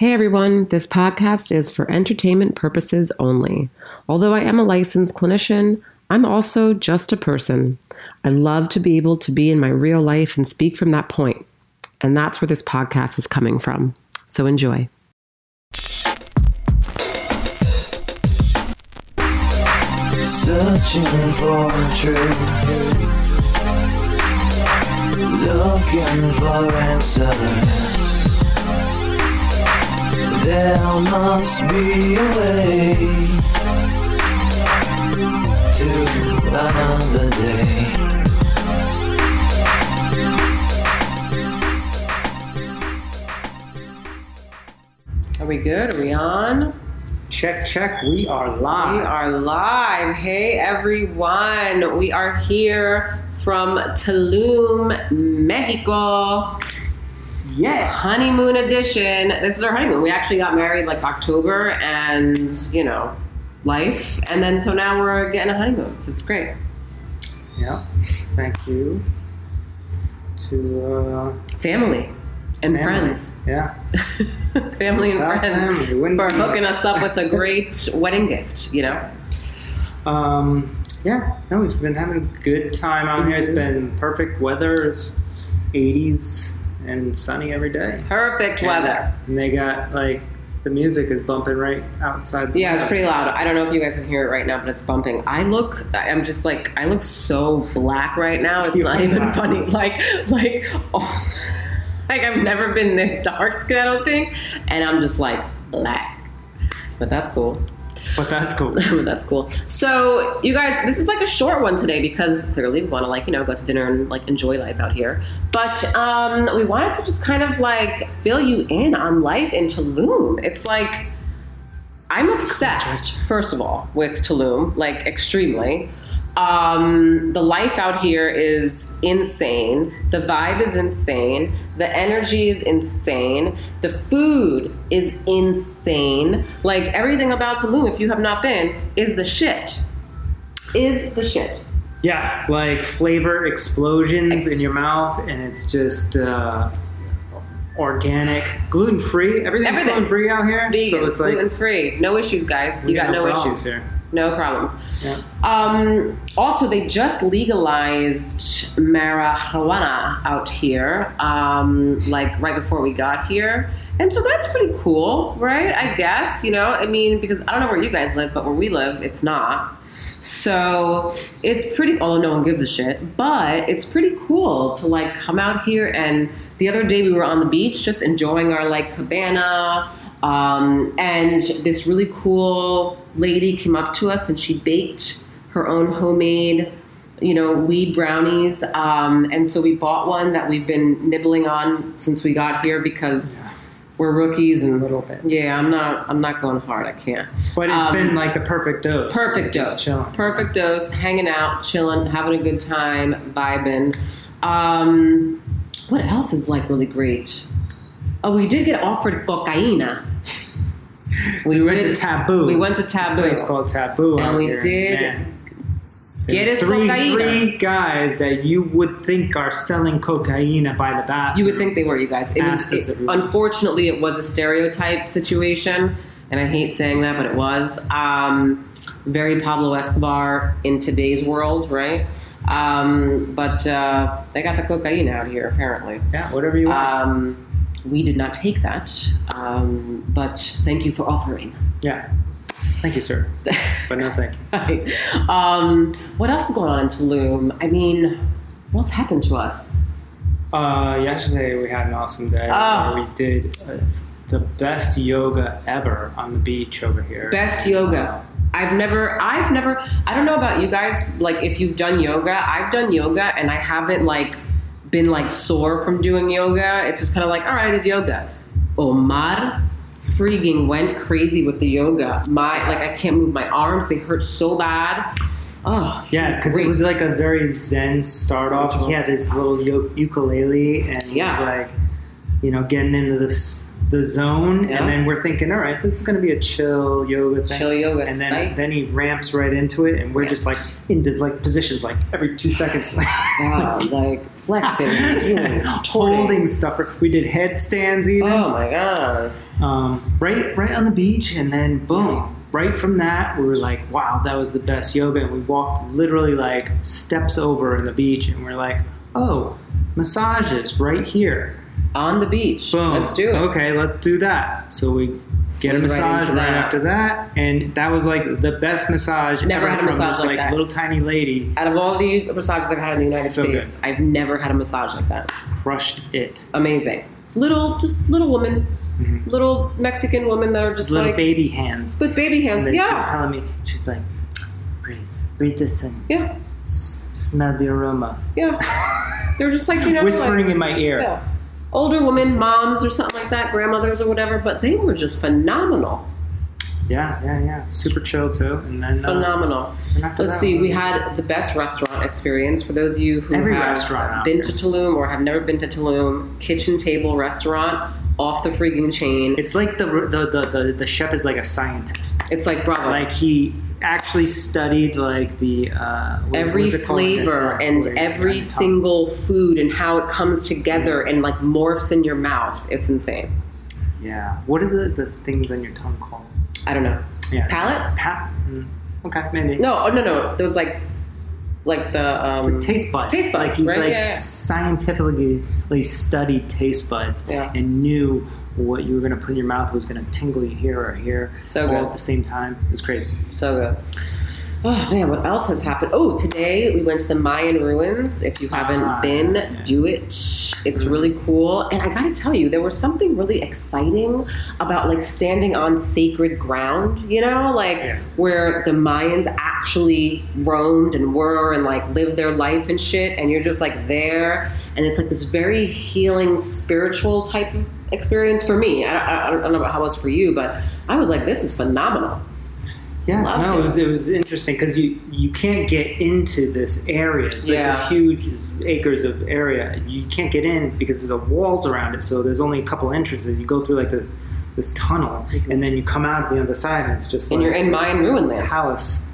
Hey everyone, this podcast is for entertainment purposes only. Although I am a licensed clinician, I'm also just a person. I love to be able to be in my real life and speak from that point. And that's where this podcast is coming from. So enjoy. Searching for a truth, looking for answers. There must be a way to another day. Are we good? Are we on? Check, check. We are live. We are live. Hey everyone. We are here from Tulum, Mexico. Yeah. honeymoon edition. This is our honeymoon. We actually got married like October and, you know, life. And then so now we're getting a honeymoon. So it's great. Yeah. Thank you to uh, Family and family. friends. Yeah. family and That friends family. For hooking us up with a great wedding gift, you know? Um, yeah. No, we've been having a good time out here. It's been perfect weather. It's 80s and sunny every day. Perfect And- weather. And they got like the music is bumping right outside. The Yeah, it's pretty loud. I don't know if you guys can hear it right now, but it's bumping. I look, I'm just like, I look so black right now. It's You not even black. funny. Like, like, oh, like I've never been this dark skin, I don't think. And I'm just like black. But that's cool. But that's cool. But that's cool. So, you guys, this is like a short one today because clearly we want to like you know go to dinner and like enjoy life out here. But um, we wanted to just kind of like fill you in on life in Tulum. It's like I'm obsessed, first of all, with Tulum, like extremely. Um, the life out here is insane. The vibe is insane. The energy is insane. The food is insane. Like everything about Tulum, if you have not been, is the shit. Is the shit. Yeah, like flavor explosions Ex- in your mouth, and it's just uh, organic, gluten free. Everything's Everything. gluten free out here. Vegan, so it's like gluten free. No issues, guys. You got, got no, issues. here. No problems. yeah. Um, also, they just legalized marijuana out here, um, like right before we got here. And so that's pretty cool, right? I guess, you know, I mean, because I don't know where you guys live, but where we live, it's not. So it's pretty, although no one gives a shit, but it's pretty cool to like come out here. And the other day we were on the beach just enjoying our like cabana. Um, and this really cool lady came up to us and she baked her own homemade, you know, weed brownies. Um, and so we bought one that we've been nibbling on since we got here because we're rookies a and little bit. yeah, I'm not, I'm not going hard. I can't. But it's Um, been like the perfect dose. Perfect dose. Perfect dose. Hanging out, chilling, having a good time, vibing. Um, what else is like really great? Oh, we did get offered cocaina. We, went to Taboo. We went to Taboo. It's called Taboo, And we here. did Man. There's us three, cocaina. three guys that you would think are selling cocaine by the bathroom. You would think they were, you guys. It was, it- unfortunately, it was a stereotype situation, and I hate saying that, but it was. Um, very Pablo Escobar in today's world, right? Um, but uh, they got the cocaine out here, apparently. Yeah, whatever you want. Um, we did not take that, um, but thank you for offering. yeah. Thank you, sir. But no thank you. um, what else is going on in Tulum? I mean, what's happened to us? Uh, yesterday we had an awesome day Oh. we did uh, the best yoga ever on the beach over here. Best yoga. I've never, I've never, I don't know about you guys, like if you've done yoga, I've done yoga and I haven't like been like sore from doing yoga. It's just kind of like, all right, I did yoga. Omar freaking went crazy with the yoga. My, like I can't move my arms. They hurt so bad. Oh, Yeah, because it was like a very zen start off. He had his little ukulele and he Yeah. was like, you know, getting into this the zone, Yeah. and then we're thinking, all right, this is going to be a chill yoga thing. Chill yoga and then site. then he ramps right into it, and we're just like into like positions like every two seconds, like flexing, holding stuff. We did headstands even, Oh my god. um, right right on the beach, and then boom. Right from that, we were like, "Wow, that was the best yoga!" And we walked literally like steps over in the beach, and we're like, "Oh, massages right here." On the beach. Boom. Let's do it. Okay, let's do that. So we get a Slid right massage right, that. after that, and that was like the best massage Never ever had a from massage this like that. little tiny lady. Out of all the massages I've had in the United So good. States, I've never had a massage like that. Crushed it. Amazing. Little, just little woman, Mhm. little Mexican woman that are just Little like baby hands. with baby hands. And then she was Yeah, telling me, she's like, breathe, breathe this in, yeah, S- smell the aroma. yeah. They're just like you know, Whispering like, in my ear. yeah, older women, moms or something like that, grandmothers or whatever. But they were just phenomenal, Yeah, yeah, yeah. Super chill too. And then uh, phenomenal. after Let's see. We had the best restaurant experience for those of you who Every have been to Tulum or have never been to Tulum. Kitchen table restaurant off the freaking chain. It's like the the, the the the chef is like a scientist. It's like Bravo. Like he actually studied like the uh, what- every called? flavor and you every single food and how it comes together and like morphs in your mouth. It's insane. Yeah. What are the, the things on your tongue called? I don't know. Yeah. Palate? Pa- mm, okay, maybe. No, oh no, no. There was like, like the um, The taste buds. Taste buds, Like he's right? like Yeah, yeah. scientifically studied taste buds Yeah. and knew what you were going to put in your mouth was going to tingle you here or here So all good. at the same time. It was crazy. So good. Oh man, what else has happened? Oh, today we went to the Mayan ruins. If you haven't Ah, been, yeah. Do it. It's really cool. And I gotta tell you, there was something really exciting about like standing on sacred ground, you know, like Yeah. where the Mayans actually roamed and were and like lived their life and shit. And you're just like there. And it's like this very healing, spiritual type of experience for me. I, I, I don't know about how it was for you, but I was like, this is phenomenal. Yeah, Loved no, it. it was, it was interesting because you you can't get into this area. It's like Yeah. this huge acres of area. You can't get in because there's a walls around it. So there's only a couple entrances. You go through like the this tunnel, and then you come out at the other side, and it's just And like you're in Mayan ruin land. palace.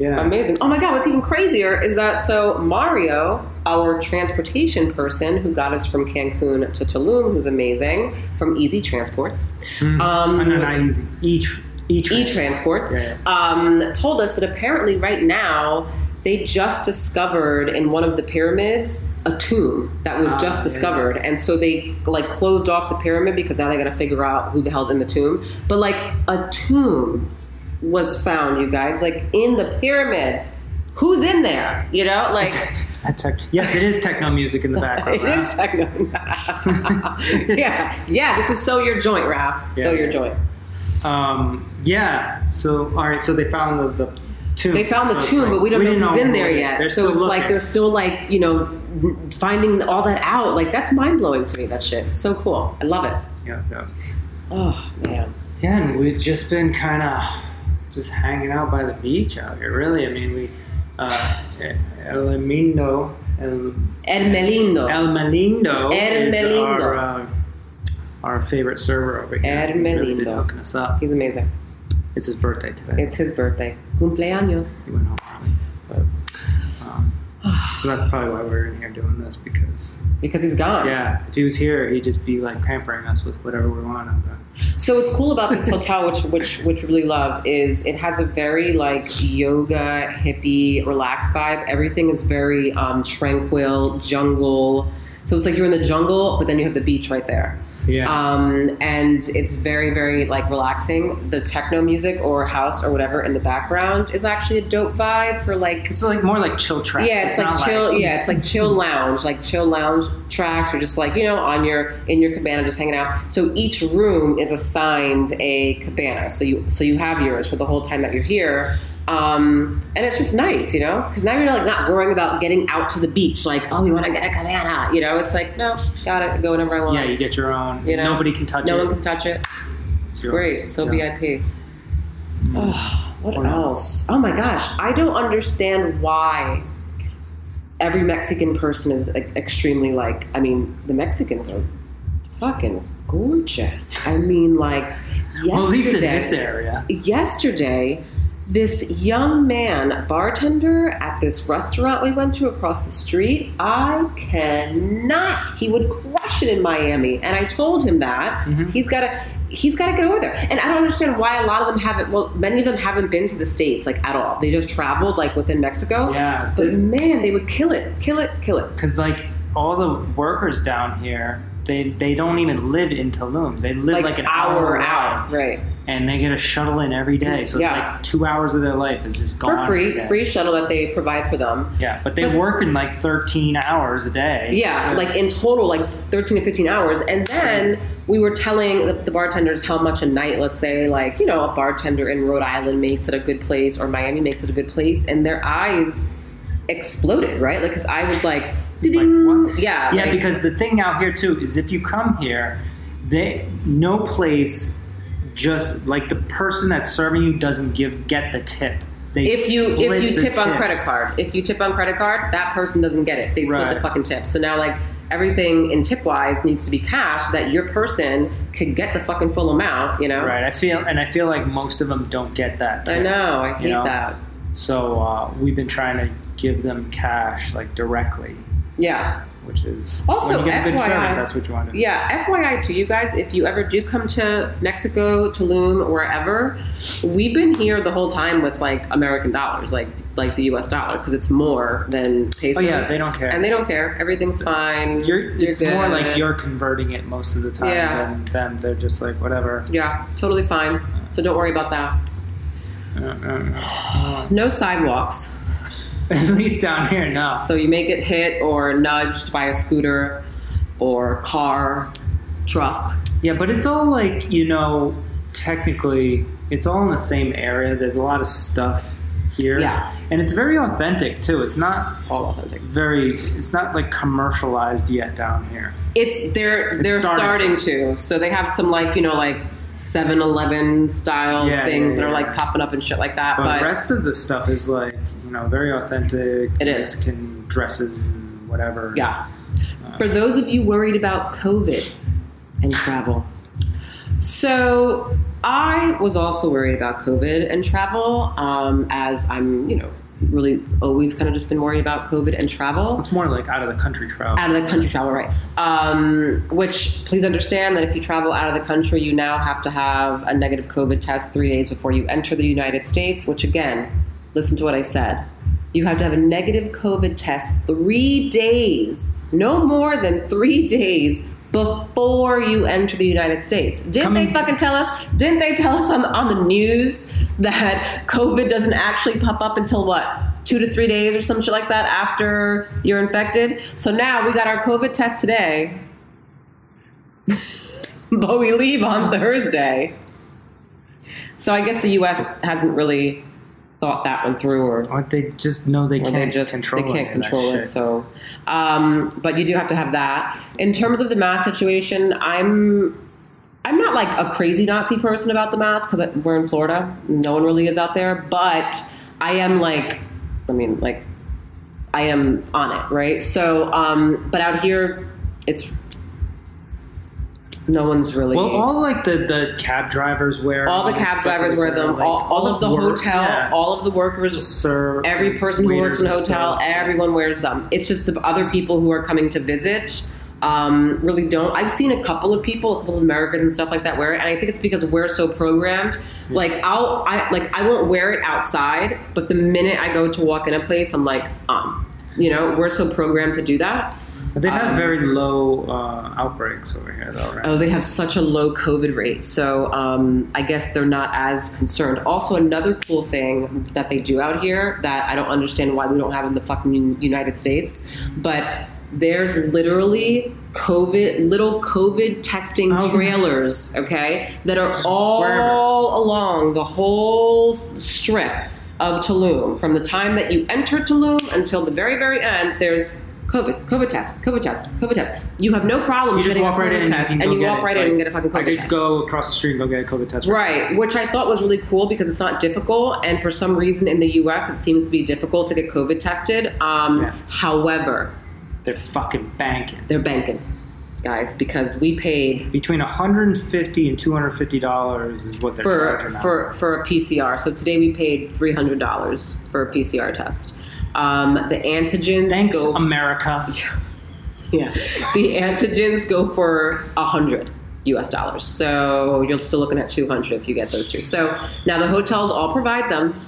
Yeah, Amazing. Oh my God, what's even crazier is that so Mario, our transportation person who got us from Cancun to Tulum, who's amazing, from Easy Transports, Mm. um, oh, no, not easy. Each each E Transports, Yeah, um, told us that apparently right now they just discovered in one of the pyramids a tomb that was Ah, just yeah. discovered, and so they like closed off the pyramid because now they got to figure out who the hell's in the tomb. But like a tomb was found, you guys, like in the pyramid. Who's in there? You know, like Is that tech? Yes, it is techno music in the background. it is techno. yeah, yeah. This is so your joint, Raph. So Yeah. your joint. Um, yeah. So all right. So they found the, the tomb. They found the So tomb, like, but we don't we know who's in there yet. they're So it's like they're still like you know finding all that out. Like that's mind blowing to me. That shit. It's so cool. I love it. Yeah, yeah. Oh man. Yeah, and we've just been kind of just hanging out by the beach out here. Really, I mean, we uh, El Melindo, El, Melindo. El Melindo is Melindo. our uh, our favorite server over here. He's really been Melindo. hooking us up. He's amazing. It's his birthday today. It's his birthday. Cumpleaños. he went home early, so that's probably why we're in here doing this because Because he's gone. yeah, if he was here, he'd just be like pampering us with whatever we want. So what's cool about this hotel, which which which really love, is it has a very like yoga hippie relaxed vibe. Everything is very um, tranquil, jungle. So it's like you're in the jungle, but then you have the beach right there. yeah, Um, and it's very very like relaxing. The techno music or house or whatever in the background is actually a dope vibe for like it's like more like chill tracks. yeah, it's, like not chill. yeah, it's like chill lounge, like chill lounge tracks, or just like you know on your in your cabana, just hanging out. So each room is assigned a cabana. So you so you have yours for the whole time that you're here. Um, and it's just nice, you know, because now you're like not worrying about getting out to the beach. Like, oh, we want to get a cabana, you know. It's like, no, got it, go whenever I want. yeah, you get your own. You know, nobody can touch no it. No one can touch it. It's yours. great. So Yeah. VIP. Oh, what Or not. else? Oh my gosh, I don't understand why every Mexican person is extremely like. I mean, the Mexicans are fucking gorgeous. I mean, like yesterday. Well, at least in this area. yesterday, this young man, bartender at this restaurant we went to across the street, I cannot. He would crush it in Miami, and I told him that Mhm. he's got to. He's got to get over there, and I don't understand why a lot of them haven't. Well, many of them haven't been to the states like at all. They just traveled like within Mexico. Yeah, but man, they would kill it, kill it, kill it. Because like all the workers down here, they they don't even live in Tulum. They live like, an hour, away, out, right? And they get a shuttle in every day. So Yeah. it's like two hours of their life is just gone For free, free shuttle that they provide for them. Yeah, but they But- work in like thirteen hours a day. Yeah, to- like in total, like 13 to 15 hours. And then we were telling the, bartenders how much a night, let's say, like, you know, a bartender in Rhode Island makes at a good place or Miami makes at a good place. And their eyes exploded, right? Like, because I was like, like, yeah. yeah. like- Because the thing out here too is if you come here, they no place just like the person that's serving you doesn't give get the tip. They if you if you tip on credit card, if you tip on credit card, that person doesn't get it. They split the fucking tip. So now like everything in tip wise needs to be cash so that your person could get the fucking full amount, you know? Right. I feel and I feel like most of them don't get that. I know, I You hate know? that. So uh, we've been trying to give them cash like directly, Yeah. Which is Also, when you get a good FYI service, that's what you want to do. Yeah, FYI to you guys, if you ever do come to Mexico, Tulum, wherever, we've been here the whole time with like American dollars, like like the U.S. dollar, because it's more than pesos. Oh yeah, they don't care. and they don't care. Everything's fine. You're, it's more like you're converting it most of the time Yeah. than them. They're just like whatever. Yeah, totally fine. So don't worry about that. Uh, uh, uh. No sidewalks, At least down here, no. so you may get hit or nudged by a scooter or car, truck. Yeah, but it's all like you know, technically, it's all in the same area. There's a lot of stuff here. Yeah. and it's very authentic too. It's not All authentic. very. It's not like commercialized yet down here. It's they're they're starting starting, to. So they have some like you know like 7-Eleven style Yeah, things yeah, that are yeah. like popping up and shit like that. But, But, the rest of the stuff is like you know very authentic. It is. Mexican dresses and whatever. yeah, for those of you worried about COVID and travel, so I was also worried about COVID and travel, um, as I'm you know really always kind of just been worried about COVID and travel. It's more like out of the country travel. out of the country travel, right? Um, which please understand that if you travel out of the country, you now have to have a negative COVID test three days before you enter the United States. Which again, listen to what I said. You have to have a negative COVID test three days, no more than three days before you enter the United States. Didn't they fucking tell us? Didn't they tell us on the, on the news that COVID doesn't actually pop up until what? Two to three days or some shit like that after you're infected. So now we got our COVID test today, but we leave on Thursday. So I guess the U.S. hasn't really thought that one through, or Or they just know they can't they just control they can't any of that control it. So, um, but you do have to have that. In terms of the mask situation, I'm I'm not like a crazy Nazi person about the mask because we're in Florida. No one really is out there, but I am like, I mean, like, I am on it, right? So, um, but out here, it's no one's really. Well, all like the, the cab drivers wear all the cab drivers like wear them. Like, all, all of the work- hotel, yeah. all of the workers serve every person who works in a hotel, everyone wears them. It's just the other people who are coming to visit um, really don't. I've seen a couple of people, a couple of Americans and stuff like that wear it, and I think it's because we're so programmed. Like I'll, I like I won't wear it outside, but the minute I go to walk in a place, I'm like, um, you know, we're so programmed to do that. But they've had um, very low uh, outbreaks over here, though, right? Oh, they have such a low COVID rate. So um, I guess they're not as concerned. Also, another cool thing that they do out here that I don't understand why we don't have in the fucking United States, but there's literally COVID, little COVID testing Oh. trailers, okay, that are all wherever. along the whole strip of Tulum. From the time that you enter Tulum until the very, very end, there's COVID, COVID test, COVID test, COVID test. You have no problem you just getting walk a right in test, and, and you walk it. right in Like, and get a fucking COVID test. I could test. go across the street and go get a COVID test. Right, which I thought was really cool because it's not difficult, and for some reason in the U.S. it seems to be difficult to get COVID tested. Um, Yeah. However, They're fucking banking. they're banking. guys, because we paid Between 150 and 250 dollars is what they're for charging now. for for a PCR. So today we paid three hundred dollars for a PCR test. Um, the antigens Thanks, go America. yeah, yeah. the antigens go for a hundred U.S. dollars. So you're still looking at two hundred if you get those two. So now the hotels all provide them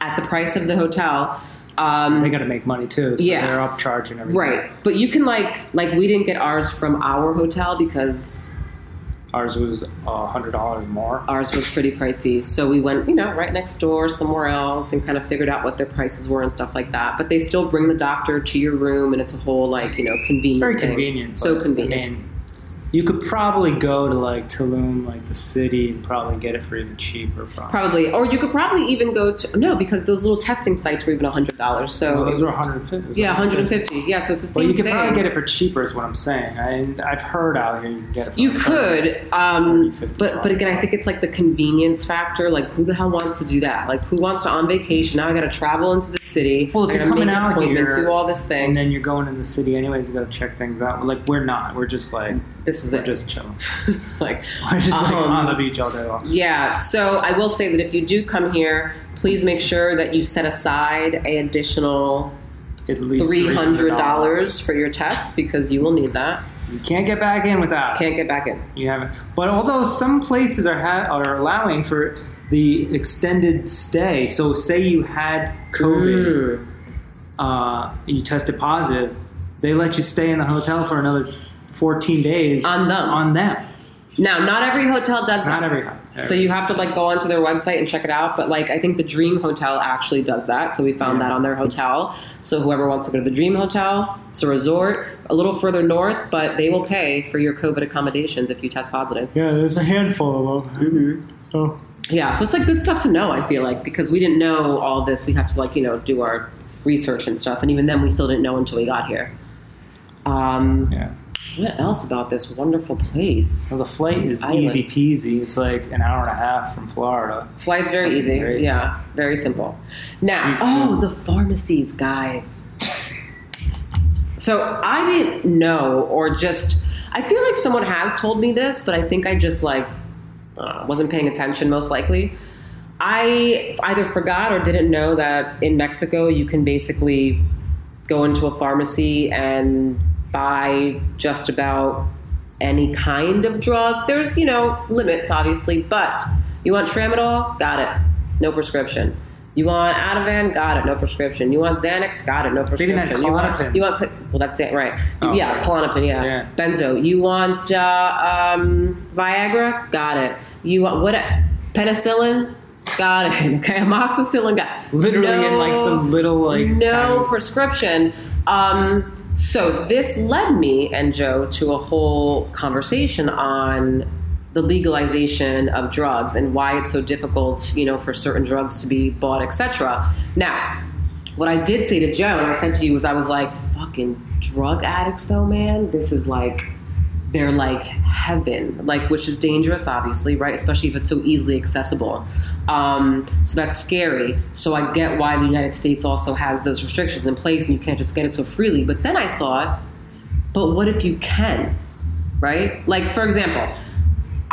at the price of the hotel. Um, They got to make money too, so Yeah. they're upcharging everything. Right, but you can like like we didn't get ours from our hotel because Ours was a hundred dollars more. ours was pretty pricey. So we went, you know, right next door somewhere else and kind of figured out what their prices were and stuff like that. But they still bring the doctor to your room, and it's a whole like you know convenient. Very thing. convenient. So convenient. I mean, you could probably go to like Tulum, like the city, and probably get it for even cheaper. Probably. Probably, or you could probably even go to no, because those little testing sites were even hundred dollars. So Well, those are was- 150. Yeah, 150. Yeah, so it's the same. Well, you could thing. probably get it for cheaper, is what I'm saying. I, I've heard out here you can get it. For You could, um, 30, but but again, I think it's like the convenience factor. Like, who the hell wants to do that? Like, who wants to on vacation? Now I got to travel into the city. Well, if you're coming out here, do all this thing, and then you're going in the city anyways. You got to check things out. Like we're not. We're just like This is it. just chilling. like, We're just like Um, on the beach all day long. yeah. So I will say that if you do come here, please make sure that you set aside a additional At least three hundred $300. for your tests because you will need that. You can't get back in without. it. Can't get back in. You haven't. But although some places are ha- are allowing for the extended stay, so say you had COVID, Mm. uh, you tested positive, they let you stay in the hotel for another 14 days On them. On them. Now, not every hotel does Not that. every. Hotel. So you have to like go onto their website and check it out. But like I think the Dream Hotel actually does that. So we found Yeah. that on their hotel. So whoever wants to go to the Dream Hotel, it's a resort a little further north, but they will pay for your COVID accommodations if you test positive. Yeah, there's a handful of them. Mm-hmm. So Yeah, so it's like good stuff to know. I feel like because we didn't know all this, we have to like you know do our research and stuff, and even then we still didn't know until we got here. Um, yeah. What else about this wonderful place? So the flight is island. easy peasy. It's like an hour and a half from Florida. Flight's very easy. Great. Yeah, very simple. Now, oh, the pharmacies, guys. So I didn't know, or just I feel like someone has told me this, but I think I just like uh, wasn't paying attention. Most likely, I either forgot or didn't know that in Mexico you can basically go into a pharmacy and buy just about any kind of drug. There's, you know, limits obviously, but you want tramadol? Got it. No prescription. You want Ativan? Got it. No prescription. You want Xanax? Got it. No prescription. of you want, you want, well, that's it, right. Oh, yeah, right. Klonopin, yeah. Yeah. Benzo. You want uh, um, Viagra? Got it. You want what? Penicillin? Got it. Okay, amoxicillin? Got it. Literally in like some little like no prescription. Um, so this led me and Joe to a whole conversation on the legalization of drugs and why it's so difficult, you know, for certain drugs to be bought, etc. Now, what I did say to Joe and I sent to you was, I was like, "Fucking drug addicts, though, man. This is like." They're like heaven, like which is dangerous, obviously, right? Especially if it's so easily accessible. Um, so that's scary. So I get why the United States also has those restrictions in place, and you can't just get it so freely. But then I thought, but what if you can, right? Like for example,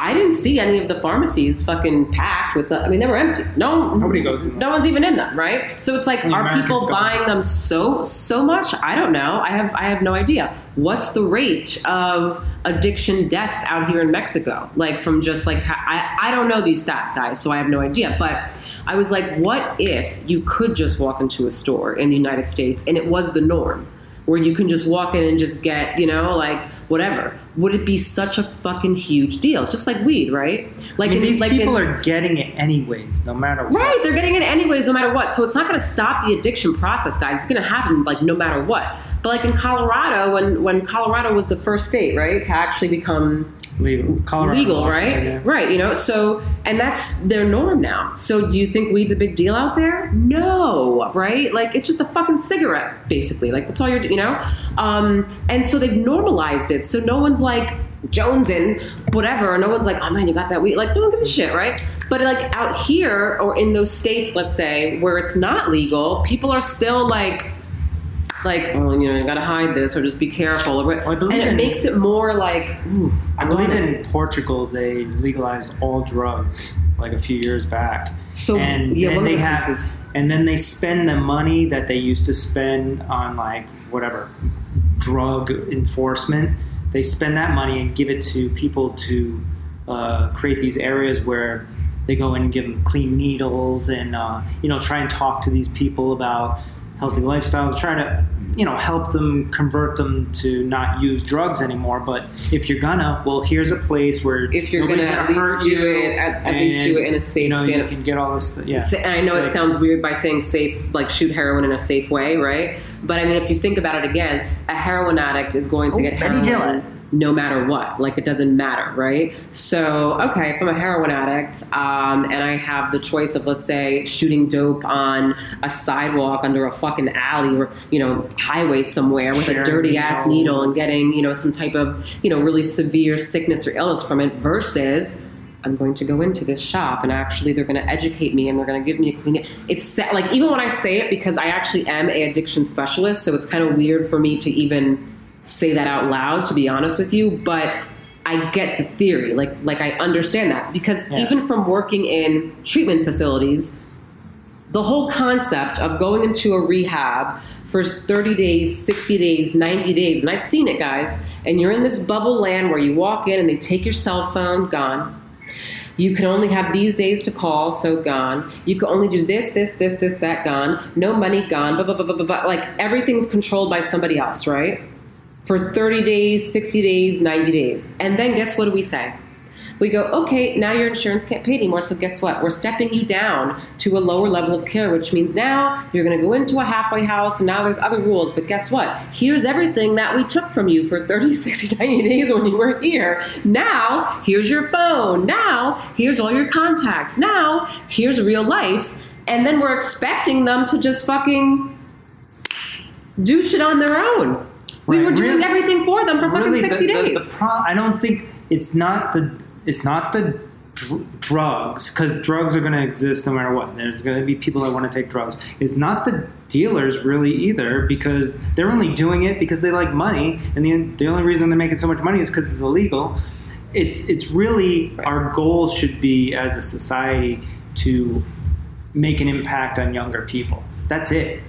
I didn't see any of the pharmacies fucking packed with the. I mean, they were empty. No, Nobody goes in. No one's even in them, right? So it's like, are Americans people buying them so so much? I don't know. I have I have no idea. What's the rate of addiction deaths out here in Mexico? Like from just like I I don't know these stats, guys, so I have no idea. But I was like, what if you could just walk into a store in the United States and it was the norm? where you can just walk in and just get, you know, like whatever. Would it be such a fucking huge deal? Just like weed, right? Like I mean, in, these like people in, are getting it anyways, no matter what. Right, they're getting it anyways, no matter what. So it's not going to stop the addiction process, guys. It's going to happen, like no matter what. But like in Colorado, when when Colorado was the first state, right, to actually become Legal, Colorado, legal, right? yeah. Right, you know. So and that's their norm now. So do you think weed's a big deal out there? No, right? Like it's just a fucking cigarette, basically. Like that's all you're, you know. Um, and so they've normalized it. So no one's like jonesing, whatever. No one's like, oh man, you got that weed. Like no one gives a shit, right? But like out here or in those states, let's say where it's not legal, people are still like like, oh, you know, you gotta hide this or just be careful. Or, Well, I believe and it in- makes it more like, ooh, I believe want it. in Portugal they legalized all drugs like a few years back. So, and yeah, then they the have countries- and then they spend the money that they used to spend on like whatever drug enforcement. They spend that money and give it to people to uh, create these areas where they go in and give them clean needles and uh, you know try and talk to these people about healthy lifestyles. Try to you know help them convert them to not use drugs anymore. But if you're gonna, well, here's a place where If you're nobody's gonna at least do you, it- at- at least do it in a safe you know, you can get all this. Yeah, And I know it Like- sounds weird by saying safe, like shoot heroin in a safe way, right? But I mean, if you think about it again, a heroin addict is going to Oh, get heroin. No matter what. Like it doesn't matter, right? So, okay, if I'm a heroin addict um, and I have the choice of, let's say, shooting dope on a sidewalk under a fucking alley or you know highway somewhere with a dirty ass needles. needle and getting you know some type of you know really severe sickness or illness from it, versus I'm going to go into this shop and actually they're going to educate me and they're going to give me a clean. It's sa- like even when I say it because I actually am a addiction specialist, so it's kind of weird for me to even say that out loud. To be honest with you, but I get the theory. Like like I understand that because Yeah. even from working in treatment facilities, the whole concept of going into a rehab for 30 days, 60 days, 90 days, and I've seen it, guys, and you're in this bubble land where you walk in and they take your cell phone, gone. You can only have these days to call, so gone. You can only do this, this, this, this, that, gone. No money, gone. Blah, blah, blah, blah, blah, blah. Like everything's controlled by somebody else, right? For 30 days, 60 days, 90 days. And then guess what do we say? We go, okay, now your insurance can't pay anymore. So guess what? We're stepping you down to a lower level of care, which means now you're going to go into a halfway house and now there's other rules. But guess what? Here's everything that we took from you for 30, 60, 90 days when you were here. Now, here's your phone. Now, here's all your contacts. Now, here's real life. And then we're expecting them to just fucking do shit on their own. We Right, were doing really- everything for them for really, 60 the, the- days. The, pro- I don't think it's not the it's not the dr- drugs because drugs are going to exist no matter what. There's going to be people that want to take drugs. It's not the dealers really either because they're only doing it because they like money, and the the only reason they're making so much money is because it's illegal. It's it's really Right. our goal should be as a society to make an impact on younger people. That's it.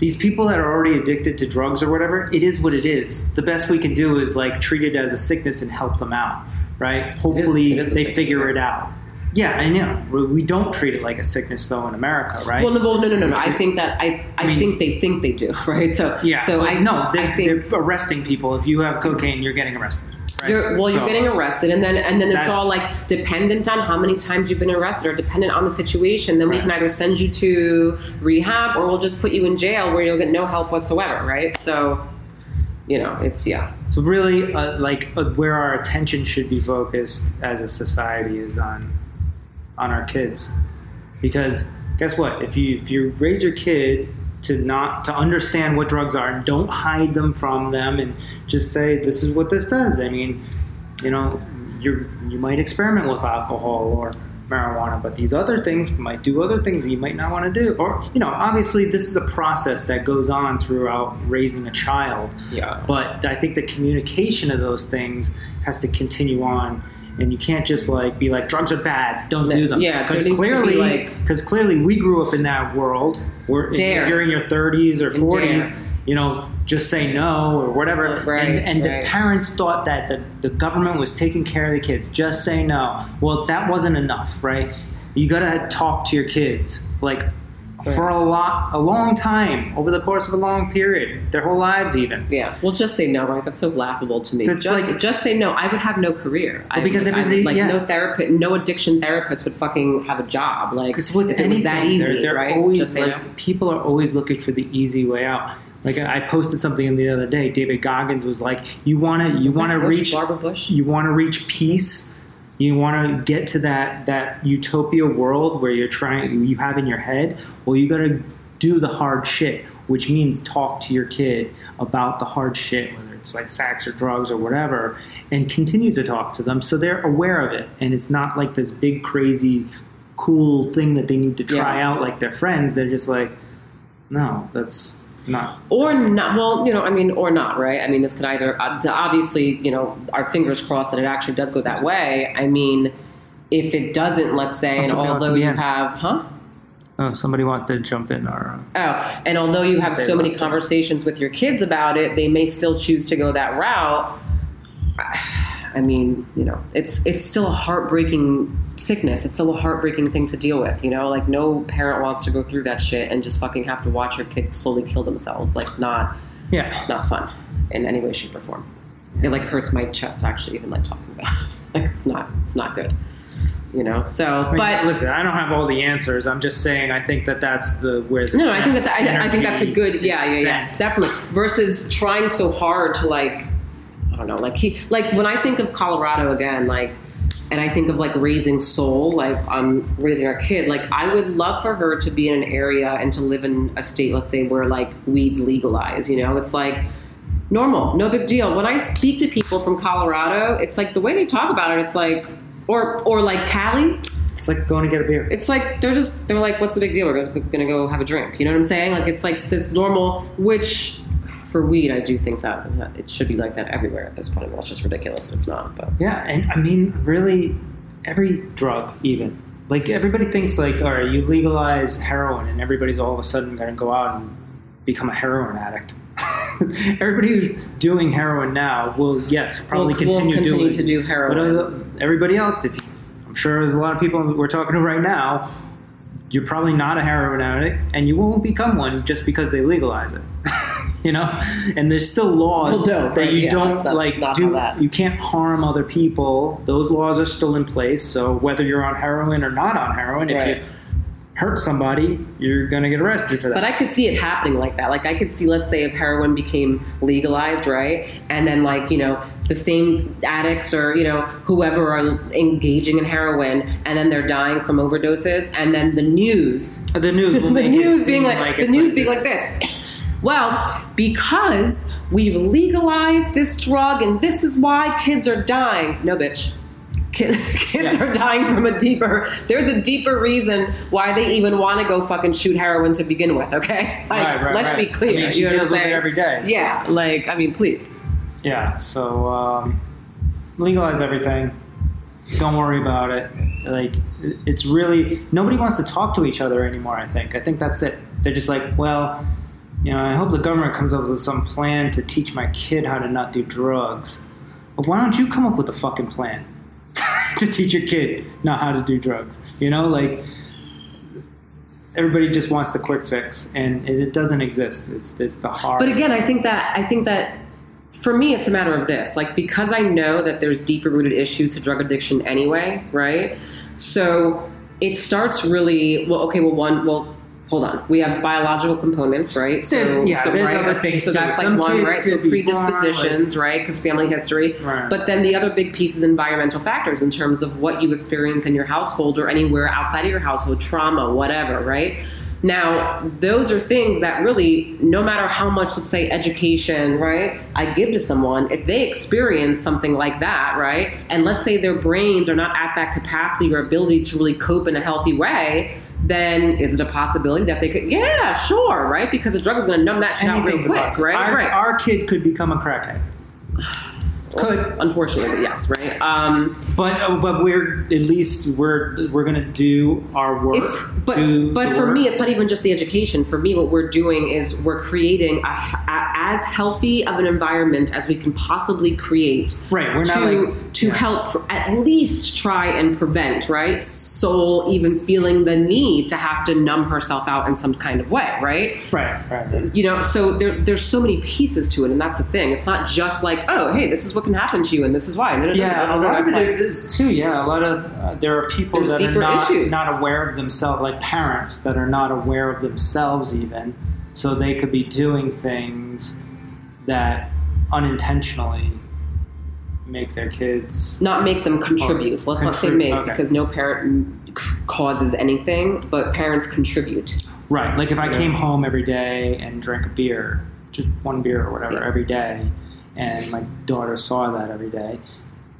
These people that are already addicted to drugs or whatever, it is what it is. The best we can do is like treat it as a sickness and help them out, right? Hopefully it is a they sickness, figure yeah. it out. Yeah, I know. We- don't treat it like a sickness though in America, right? Well, no, well, no, no, no, no. I think that I, I, I mean- think they think they do, right? So, yeah. So I no, they're, I think they're arresting people. If you have cocaine, you're getting arrested. Right? you're well, you're getting arrested, and then and then it's all like dependent on how many times you've been arrested, or dependent on the situation. Then we can either send you to rehab, or we'll just put you in jail where you'll get no help whatsoever, right? So, you know, it's yeah, So really, uh, like uh, where our attention should be focused as a society is on on our kids, because guess what? If you if you raise your kid to not to understand what drugs are and don't hide them from them and just say this is what this does. I mean, you know, you you might experiment with alcohol or marijuana, but these other things might do other things that you might not want to do. Or you know, obviously, this is a process that goes on throughout raising a child. yeah. But I think the communication of those things has to continue on, and you can't just like be like drugs are bad, don't do them. Yeah, because needs to be, clearly, like- because clearly we grew up in that world. Where if Dare. you're in your 30s or And 40s, dare. you know, just say no or whatever. Right, and and right. the parents thought that the, the government was taking care of the kids. Just say no. Well, that wasn't enough, right? You gotta talk to your kids like for a lot, a long time over the course of a long period, their whole lives even. Yeah, well, just say no, right? That's so laughable to me. That's just, like- just say no. I would have no career. I, because would- I would, everybody- like yeah. no therapist, no addiction therapist would fucking have a job. Like Because with if it anything, was that easy, they're, they're right? always just say like no. people are always looking for the easy way out. Like I posted something the other day. David Goggins was like, "You want to, you want to reach, Barbara Bush. you want to reach peace. You want to get to that that utopia world where you're trying, you have in your head. Well, you got to do the hard shit, which means talk to your kid about the hard shit, whether it's like sex or drugs or whatever, and continue to talk to them so they're aware of it, and it's not like this big crazy cool thing that they need to try Yeah. out like their friends. They're just like, no, that's not. or not well you know i mean or not right? I mean this could either uh, obviously you know our fingers crossed that it actually does go that way. I mean if it doesn't let's say Oh, and somebody wants to although you have huh? Oh, somebody wants to jump in our. oh and although you have so many conversations with your kids about it they may still choose to go that route i mean you know it's it's still a heartbreaking sickness it's still a heartbreaking thing to deal with you know like no parent wants to go through that shit and just fucking have to watch your kid slowly kill themselves like not Yeah. not fun in any way, shape, or form. It like hurts my chest actually, even like talking about. it. like it's not, it's not good. You know. So, I mean, but listen, I don't have all the answers. I'm just saying. I think that that's the where. The no, no, I think that I, I think that's a good. Yeah, yeah, yeah, definitely. Versus trying so hard to like, don't know, like he, like when I think of Colorado again, like. And I think of like raising soul, like I'm um, raising our kid. Like I would love for her to be in an area and to live in a state, let's say, where like weeds legalize. You know, it's like normal, no big deal. When I speak to people from Colorado, it's like the way they talk about it. It's like, or or like Cali, It's like going to get a beer. it's like they're just they're like, what's the big deal? We're gonna, gonna go have a drink. You know what I'm saying? Like it's like this normal. Which for weed, I do think that, that it should be like that everywhere at this point. Well, it's just ridiculous. that It's not, but Yeah, and I mean, really, every drug, even like everybody thinks like, all right, you legalize heroin, and everybody's all of a sudden going to go out and become a heroin addict. everybody who's doing heroin now will, yes, probably will continue, continue doing, to do uh, heroin. But other, everybody else, if you, I'm sure there's a lot of people we're talking to right now. You're probably not a heroin addict, and you won't become one just because they legalize it. you know, and there's still laws Well, no, that right, you yeah, don't like do. that- You can't harm other people. Those laws are still in place. So whether you're on heroin or not on heroin, Right. if you hurt somebody, you're gonna get arrested for that. But I could see it happening like that. Like I could see, let's say, if heroin became legalized, right, and then like you know the same addicts or you know whoever are engaging in heroin, and then they're dying from overdoses, and then the news, the news will the news being seem like, the news being this. like this. Well, because we've legalized this drug, and this is why kids are dying. No, bitch. Kid- Kids Yeah. are dying from a deeper. There's a deeper reason why they even want to go fucking shoot heroin to begin with. Okay, Like, Right, right, let's right. be clear. I mean, she you know what I'm deals with it every day, so- Yeah, like I mean, please. Yeah, so um, legalize everything. Don't worry about it. Like, it's really nobody wants to talk to each other anymore. I think. I think that's it. They're just like, well, you know, I hope the government comes up with some plan to teach my kid how to not do drugs. But why don't you come up with a fucking plan to teach your kid not how to do drugs? You know, like everybody just wants the quick fix, and it, doesn't exist. It's it's the hard. But again, I think that I think that for me, it's a matter of this. Like because I know that there's deeper rooted issues to drug addiction anyway, right? So it starts really well. Okay, well, one, well. Hold on. We have biological components, right? So, There's- yeah, so, there's right, other things So that's like one, right? So be born, predispositions, right? Because family history. Right. But then the other big piece is environmental factors in terms of what you experience in your household or anywhere outside of your household, trauma, whatever, right? Now, those are things that really, no matter how much, let's say, education, right, I give to someone, if they experience something like that, right, and let's say their brains are not at that capacity or ability to really cope in a healthy way, then is it a possibility that they could, yeah, sure, right? Because the drug is going to numb that shit out real quick, right? Our, right. our kid could become a crackhead. Could, Unfortunately, yes, right? Um, but uh, but we're at least we're we're gonna do our work. But but for work. me, it's not even just the education. For me, what we're doing is we're creating a, a- as healthy of an environment as we can possibly create. Right, we're to not like- to yeah. help at least try and prevent right soul even feeling the need to have to numb herself out in some kind of way. Right right, right, you know so there, there's so many pieces to it and that's the thing it's not just like oh hey this is what can happen to you and this is why Yeah, a lot of it is, is too. Yeah, a lot of uh, there are people There's that are not issues. not aware of themselves, like parents that are not aware of themselves even, so they could be doing things that unintentionally make their kids. not make them contribute. Oh, Let's not say make okay. because no parent c- causes anything, but parents contribute. Right, like if I Yeah. came home every day and drank a beer, just one beer or whatever Yeah. every day, and my daughter saw that every day,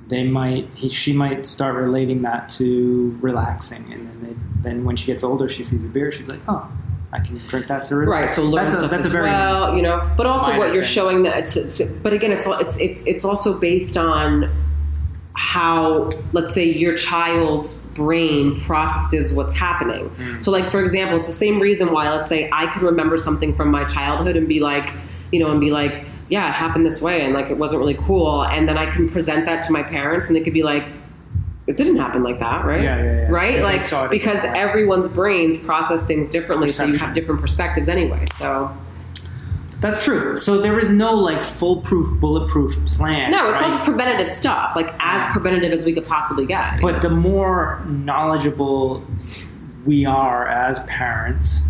they might he, she might start relating that to relaxing, and then they, then when she gets older, she sees a beer, she's like, oh, I can drink that to Right, so learn that's a, stuff that's a as very well, you know. But also, what you're thing. showing that it's, it's, but again, it's it's it's it's also based on how, let's say, your child's brain processes what's happening. Mm. So, like for example, it's the same reason why, let's say, I could remember something from my childhood and be like, you know, and be like, yeah, it happened this way, and like it wasn't really cool, and then I can present that to my parents, and they could be like. It didn't happen like that, right? Yeah, yeah, yeah. Right? Because Like saw because differently. everyone's brains process things differently, so you have different perspectives anyway. So That's true. So there is no like foolproof, bulletproof plan. No, it's all right? just preventative stuff, like as preventative as we could possibly get. But the more knowledgeable we are as parents,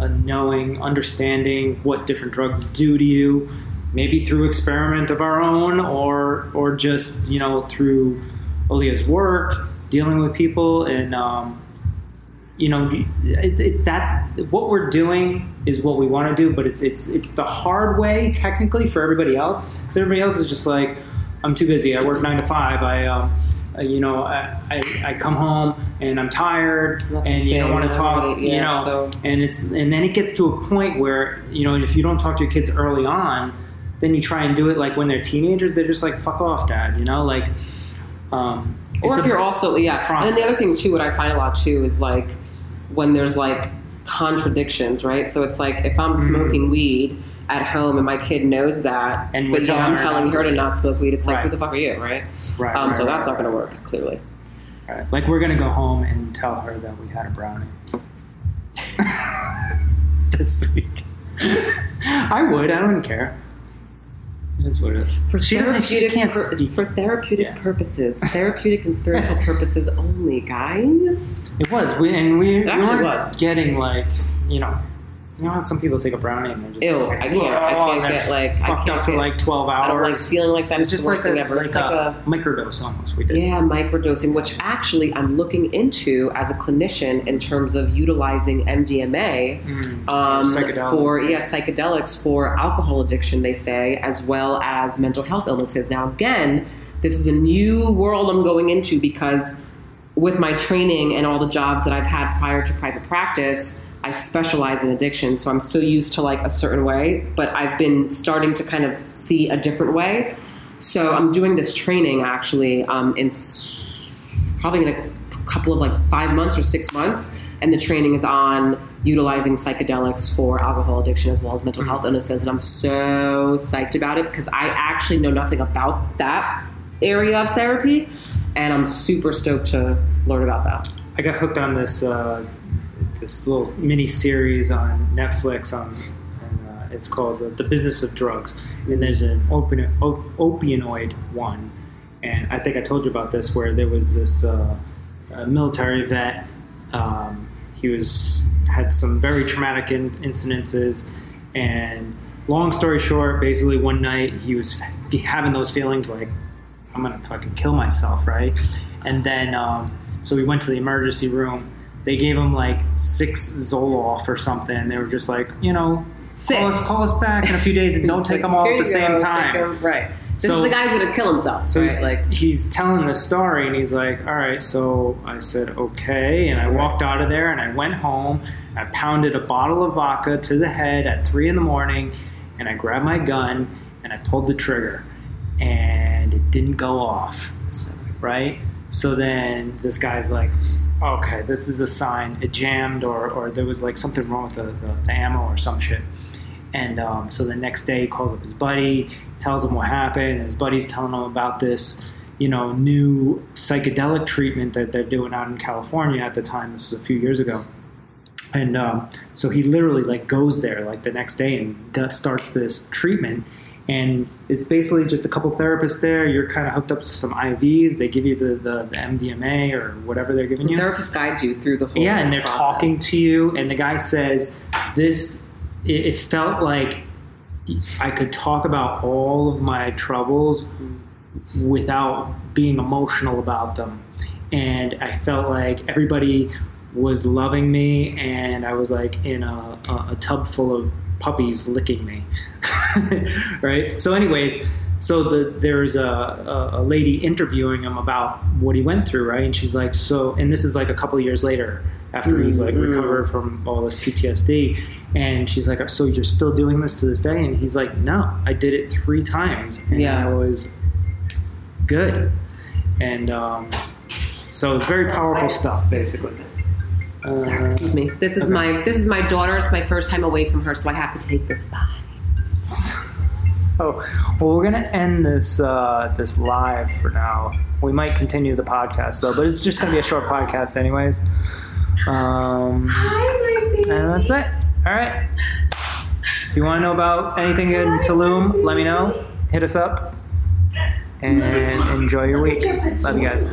uh, knowing, understanding what different drugs do to you, maybe through experiment of our own, or or just you know through Olia's work, dealing with people, and um, you know, it's, it's that's what we're doing is what we want to do, but it's it's it's the hard way technically for everybody else because everybody else is just like, I'm too busy. I work nine to five. I um, you know, I, I, I come home and I'm tired, That's and you don't want to talk. everybody- you know, so- and it's and then it gets to a point where you know if you don't talk to your kids early on, then you try and do it like when they're teenagers. They're just like, fuck off, dad. You know, like. Um, or if you're also yeah, and the other thing too, what I find a lot too is like when there's like contradictions, right? So it's like if I'm smoking weed at home and my kid knows that, Mm-hmm. And but yeah, I'm telling her to. to not smoke weed. It's like Right. who the fuck are you, right? Right, Um, right, so right, that's not going to work clearly. Right. Like we're gonna go home and tell her that we had a brownie this week. I would. I wouldn't care. It is what it is. For she doesn't. She therapeutic can't pur- speak. for therapeutic Yeah. purposes, therapeutic and spiritual purposes only, guys. It was. We, and we, It we weren't was. getting like you know. You know how some people take a brownie and they're just Ew, like, I can't- I can't get, like, I fucked can't up for get- like twelve hours. I don't like feeling like that. It's just like worst a, ever. like it's like a, a microdose almost. We did. Yeah, microdosing, which actually I'm looking into as a clinician in terms of utilizing MDMA Mm, um, for yeah psychedelics for alcohol addiction. They say as well as mental health illnesses. Now again, this is a new world I'm going into because with my training and all the jobs that I've had prior to private practice. I specialize in addiction, so I'm so used to like a certain way, but I've been starting to kind of see a different way. So I'm doing this training actually um, in s- probably in a couple of like five months or six months, and the training is on utilizing psychedelics for alcohol addiction as well as mental health illnesses. And I'm so psyched about it because I actually know nothing about that area of therapy, and I'm super stoked to learn about that. I got hooked on this uh, this little mini series on Netflix on, and uh, it's called the, the Business of Drugs. And there's an opi- op- opioid one, and I think I told you about this where there was this uh, military vet. Um, he was had some very traumatic in- incidences, and long story short, basically one night he was having those feelings like I'm gonna fucking kill myself, right? And then, um, so we went to the emergency room. They gave him like six Zoloft or something. They were just like, you know, Six. call us, call us back in a few days and don't take them all at the same go, time. right. This So- is the guy's gonna kill himself. So right? he's like he's telling the story, and he's like, "All right." So I said, "Okay," and I walked out of there, and I went home. I pounded a bottle of vodka to the head at three in the morning, and I grabbed my gun and I pulled the trigger, and it didn't go off. Right? So then this guy's like, "Okay, this is a sign. It jammed, or or there was like something wrong with the, the, the ammo or some shit." And um, so the next day, he calls up his buddy, tells him what happened. And his buddy's telling him about this, you know, new psychedelic treatment that they're doing out in California at the time. This is a few years ago. And um, so he literally like goes there like the next day and does, starts this treatment. And it's basically just a couple therapists there. You're kind of hooked up to some IVs. They give you the, the, the MDMA or whatever they're giving you. the you. therapist guides you through the whole Yeah, and they're process. talking to you, and the guy says, "This." It, it felt like I could talk about all of my troubles without being emotional about them, and I felt like everybody was loving me, and I was like in a, a, a tub full of puppies licking me. right. So, anyways. so the there's a, a, lady interviewing him about what he went through, right? And she's like, so, and this is like a couple of years later after he's like Mhm. recovered from all this PTSD, and she's like, so you're still doing this to this day? And he's like, no, I did it three times, and Yeah. I was good, and um, so it's very powerful stuff, basically. Uh, Sorry, excuse me. This is okay. my this is my daughter. It's my first time away from her, so I have to take this back. Oh, well, we're gonna end this uh, this live for now. We might continue the podcast though, but it's just gonna be a short podcast, anyways. Um, Hi, my baby. and that's it. All right. If you want to know about anything in Tulum, let me know. Hit us up, and enjoy your week. Love you guys.